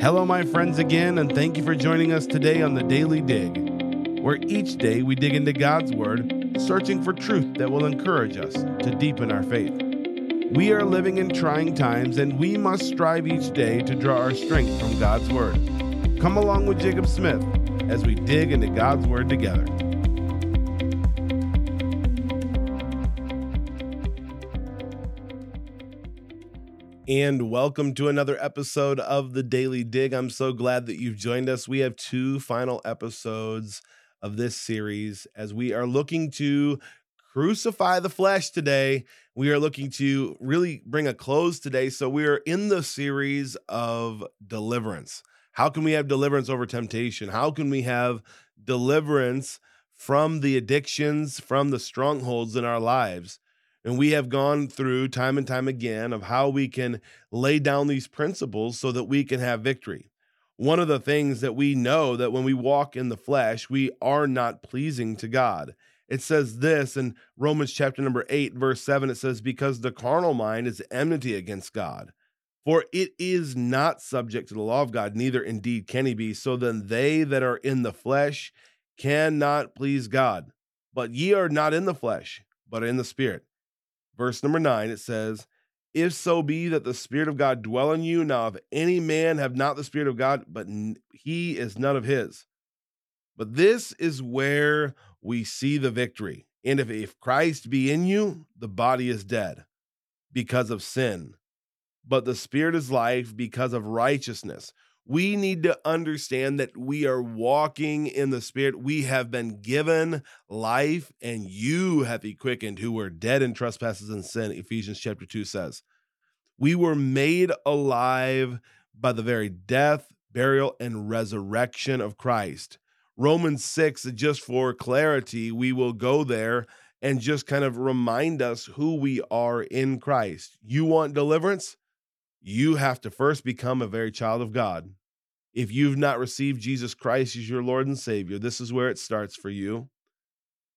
Hello, my friends, again, and thank you for joining us today on the Daily Dig, where each day we dig into God's Word, searching for truth that will encourage us to deepen our faith. We are living in trying times, and we must strive each day to draw our strength from God's Word. Come along with Jacob Smith as we dig into God's Word together. And welcome to another episode of the Daily Dig. I'm so glad that you've joined us. We have two final episodes of this series as we are looking to crucify the flesh today. We are looking to really bring a close today. So, we are in the series of deliverance. How can we have deliverance over temptation? How can we have deliverance from the addictions, from the strongholds in our lives? And we have gone through time and time again of how we can lay down these principles so that we can have victory. One of the things that we know that when we walk in the flesh, we are not pleasing to God. It says this in Romans chapter number 8, verse 7 it says, Because the carnal mind is enmity against God. For it is not subject to the law of God, neither indeed can he be. So then they that are in the flesh cannot please God. But ye are not in the flesh, but in the spirit verse number nine, it says, If so be that the Spirit of God dwell in you, now if any man have not the Spirit of God, but he is none of his. But this is where we see the victory. And if, if Christ be in you, the body is dead because of sin, but the Spirit is life because of righteousness we need to understand that we are walking in the spirit. We have been given life, and you have he quickened who were dead in trespasses and sin, Ephesians chapter 2 says. We were made alive by the very death, burial, and resurrection of Christ. Romans 6, just for clarity, we will go there and just kind of remind us who we are in Christ. You want deliverance? You have to first become a very child of God. If you've not received Jesus Christ as your Lord and Savior, this is where it starts for you.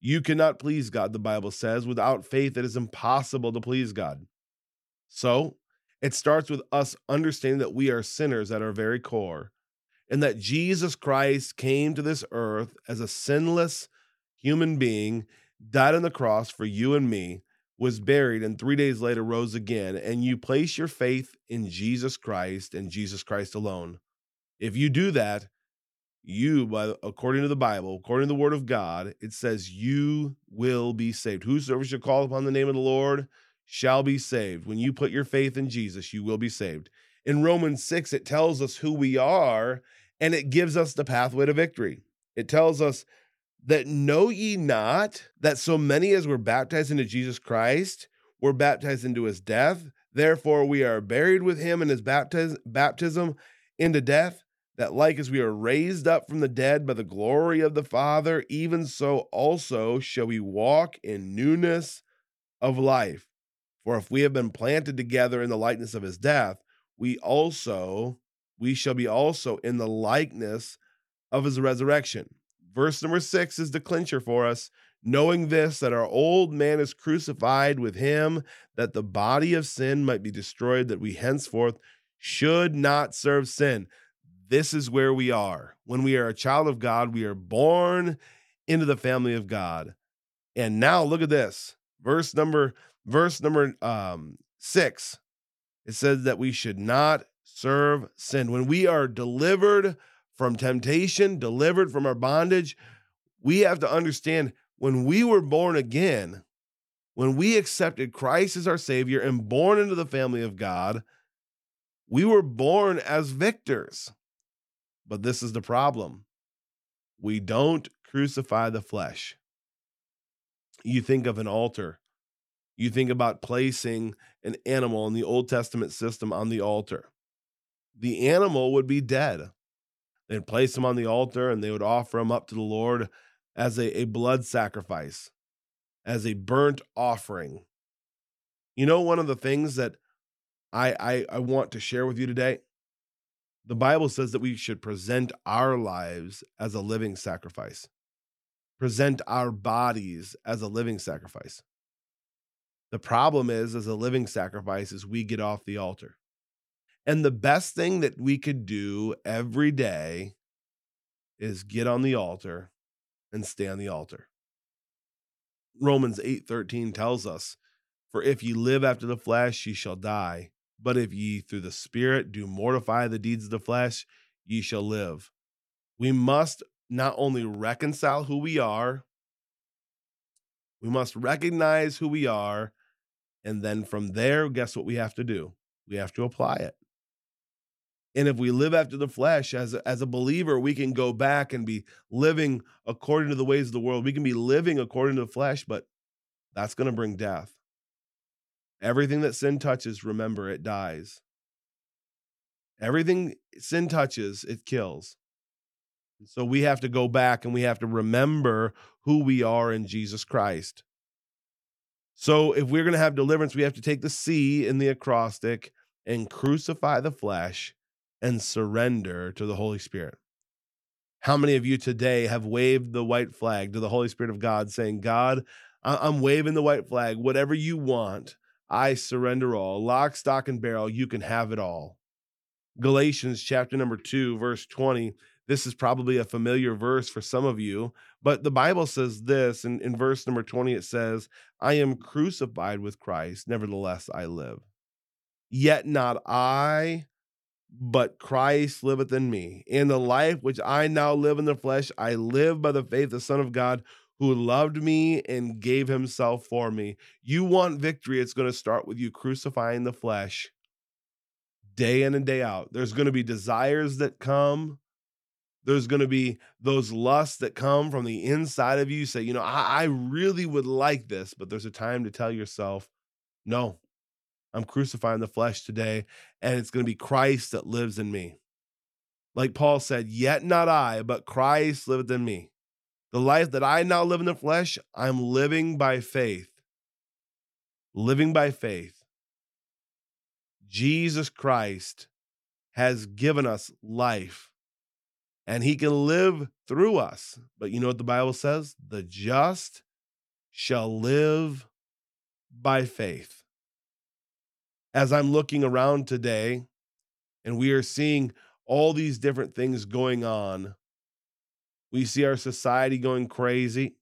You cannot please God, the Bible says. Without faith, it is impossible to please God. So it starts with us understanding that we are sinners at our very core and that Jesus Christ came to this earth as a sinless human being, died on the cross for you and me, was buried, and three days later rose again. And you place your faith in Jesus Christ and Jesus Christ alone. If you do that, you, by according to the Bible, according to the Word of God, it says you will be saved. Whosoever shall call upon the name of the Lord shall be saved. When you put your faith in Jesus, you will be saved. In Romans 6, it tells us who we are and it gives us the pathway to victory. It tells us that know ye not that so many as were baptized into Jesus Christ were baptized into his death. Therefore, we are buried with him in his baptism into death that like as we are raised up from the dead by the glory of the Father, even so also shall we walk in newness of life. For if we have been planted together in the likeness of his death, we also we shall be also in the likeness of his resurrection. Verse number 6 is the clincher for us, knowing this that our old man is crucified with him that the body of sin might be destroyed that we henceforth should not serve sin this is where we are. When we are a child of God, we are born into the family of God. And now look at this. Verse number verse number um 6. It says that we should not serve sin. When we are delivered from temptation, delivered from our bondage, we have to understand when we were born again, when we accepted Christ as our Savior and born into the family of God, we were born as victors. But this is the problem we don't crucify the flesh. You think of an altar, you think about placing an animal in the Old Testament system on the altar. The animal would be dead. They'd place him on the altar and they would offer him up to the Lord as a, a blood sacrifice, as a burnt offering. You know, one of the things that I, I, I want to share with you today the Bible says that we should present our lives as a living sacrifice, present our bodies as a living sacrifice. The problem is, as a living sacrifice, is we get off the altar. And the best thing that we could do every day is get on the altar and stay on the altar. Romans 8:13 tells us, "For if ye live after the flesh, ye shall die, but if ye through the spirit do mortify the deeds of the flesh, ye shall live." We must not only reconcile who we are, we must recognize who we are, and then from there, guess what we have to do? We have to apply it. And if we live after the flesh as a, as a believer, we can go back and be living according to the ways of the world. We can be living according to the flesh, but that's going to bring death. Everything that sin touches, remember, it dies. Everything sin touches, it kills. So we have to go back and we have to remember who we are in Jesus Christ. So if we're going to have deliverance, we have to take the C in the acrostic and crucify the flesh and surrender to the Holy Spirit. How many of you today have waved the white flag to the Holy Spirit of God, saying, God, I'm waving the white flag. Whatever you want, I surrender all. Lock, stock, and barrel, you can have it all. Galatians chapter number 2, verse 20. This is probably a familiar verse for some of you, but the Bible says this in, in verse number 20 it says, I am crucified with Christ, nevertheless I live. Yet not I, but Christ liveth in me. In the life which I now live in the flesh, I live by the faith of the Son of God who loved me and gave himself for me. You want victory, it's going to start with you crucifying the flesh day in and day out. There's going to be desires that come. There's going to be those lusts that come from the inside of you. say, you know, I, I really would like this, but there's a time to tell yourself, no, I'm crucifying the flesh today, and it's going to be Christ that lives in me. Like Paul said, Yet not I, but Christ liveth in me. The life that I now live in the flesh, I'm living by faith. Living by faith. Jesus Christ has given us life, and he can live through us. But you know what the Bible says? The just shall live by faith as I'm looking around today and we are seeing all these different things going on, we see our society going crazy.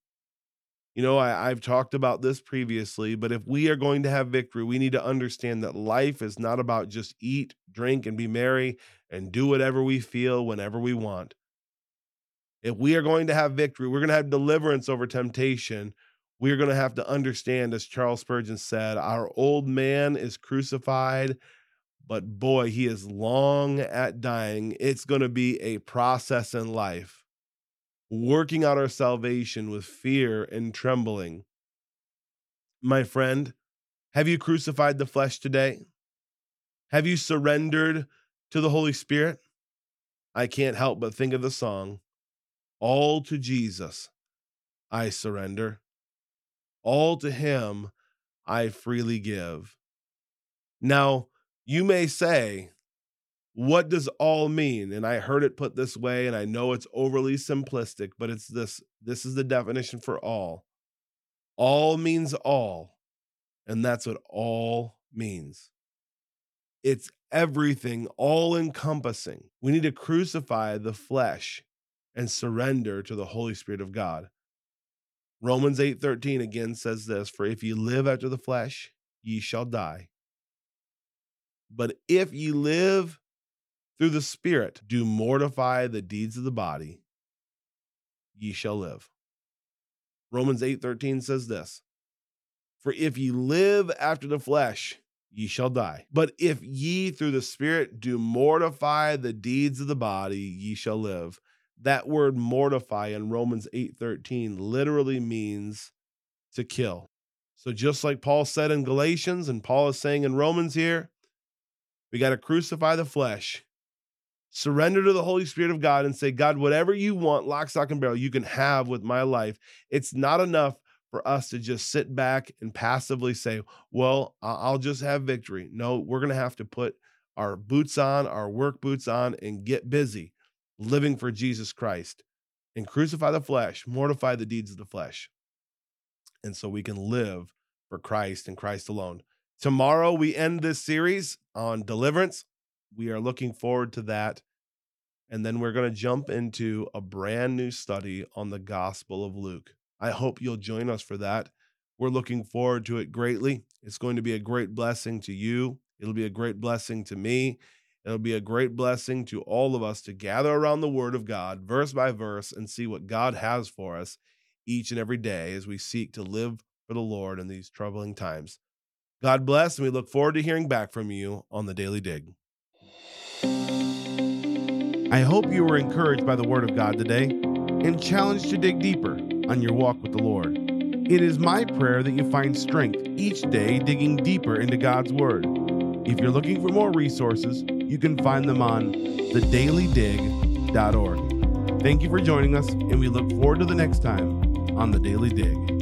You know, I, have talked about this previously, but if we are going to have victory, we need to understand that life is not about just eat, drink, and be merry and do whatever we feel whenever we want. If we are going to have victory, we're going to have deliverance over temptation we're going to have to understand, as Charles Spurgeon said, our old man is crucified, but boy, he is long at dying. It's going to be a process in life, working out our salvation with fear and trembling. My friend, have you crucified the flesh today? Have you surrendered to the Holy Spirit? I can't help but think of the song, All to Jesus I Surrender. All to him I freely give. Now, you may say, what does all mean? And I heard it put this way, and I know it's overly simplistic, but it's this this is the definition for all. All means all, and that's what all means. It's everything, all encompassing. We need to crucify the flesh and surrender to the Holy Spirit of God. Romans 8:13 again says this, for if ye live after the flesh, ye shall die. But if ye live through the spirit, do mortify the deeds of the body, ye shall live. Romans 8:13 says this, for if ye live after the flesh, ye shall die. But if ye through the spirit do mortify the deeds of the body, ye shall live that word mortify in Romans 8:13 literally means to kill. So just like Paul said in Galatians and Paul is saying in Romans here, we got to crucify the flesh. Surrender to the Holy Spirit of God and say, God, whatever you want, lock, stock, and barrel, you can have with my life. It's not enough for us to just sit back and passively say, well, I'll just have victory. No, we're going to have to put our boots on, our work boots on, and get busy living for Jesus Christ and crucify the flesh, mortify the deeds of the flesh. And so we can live for Christ and Christ alone. Tomorrow, we end this series on deliverance. We are looking forward to that. And then we're going to jump into a brand new study on the Gospel of Luke. I hope you'll join us for that. We're looking forward to it greatly. It's going to be a great blessing to you. It'll be a great blessing to me. It'll be a great blessing to all of us to gather around the Word of God, verse by verse, and see what God has for us each and every day as we seek to live for the Lord in these troubling times. God bless, and we look forward to hearing back from you on the Daily Dig. I hope you were encouraged by the Word of God today and challenged to dig deeper on your walk with the Lord. It is my prayer that you find strength each day digging deeper into God's Word. If you're looking for more resources, you can find them on thedailydig.org. Thank you for joining us, and we look forward to the next time on The Daily Dig.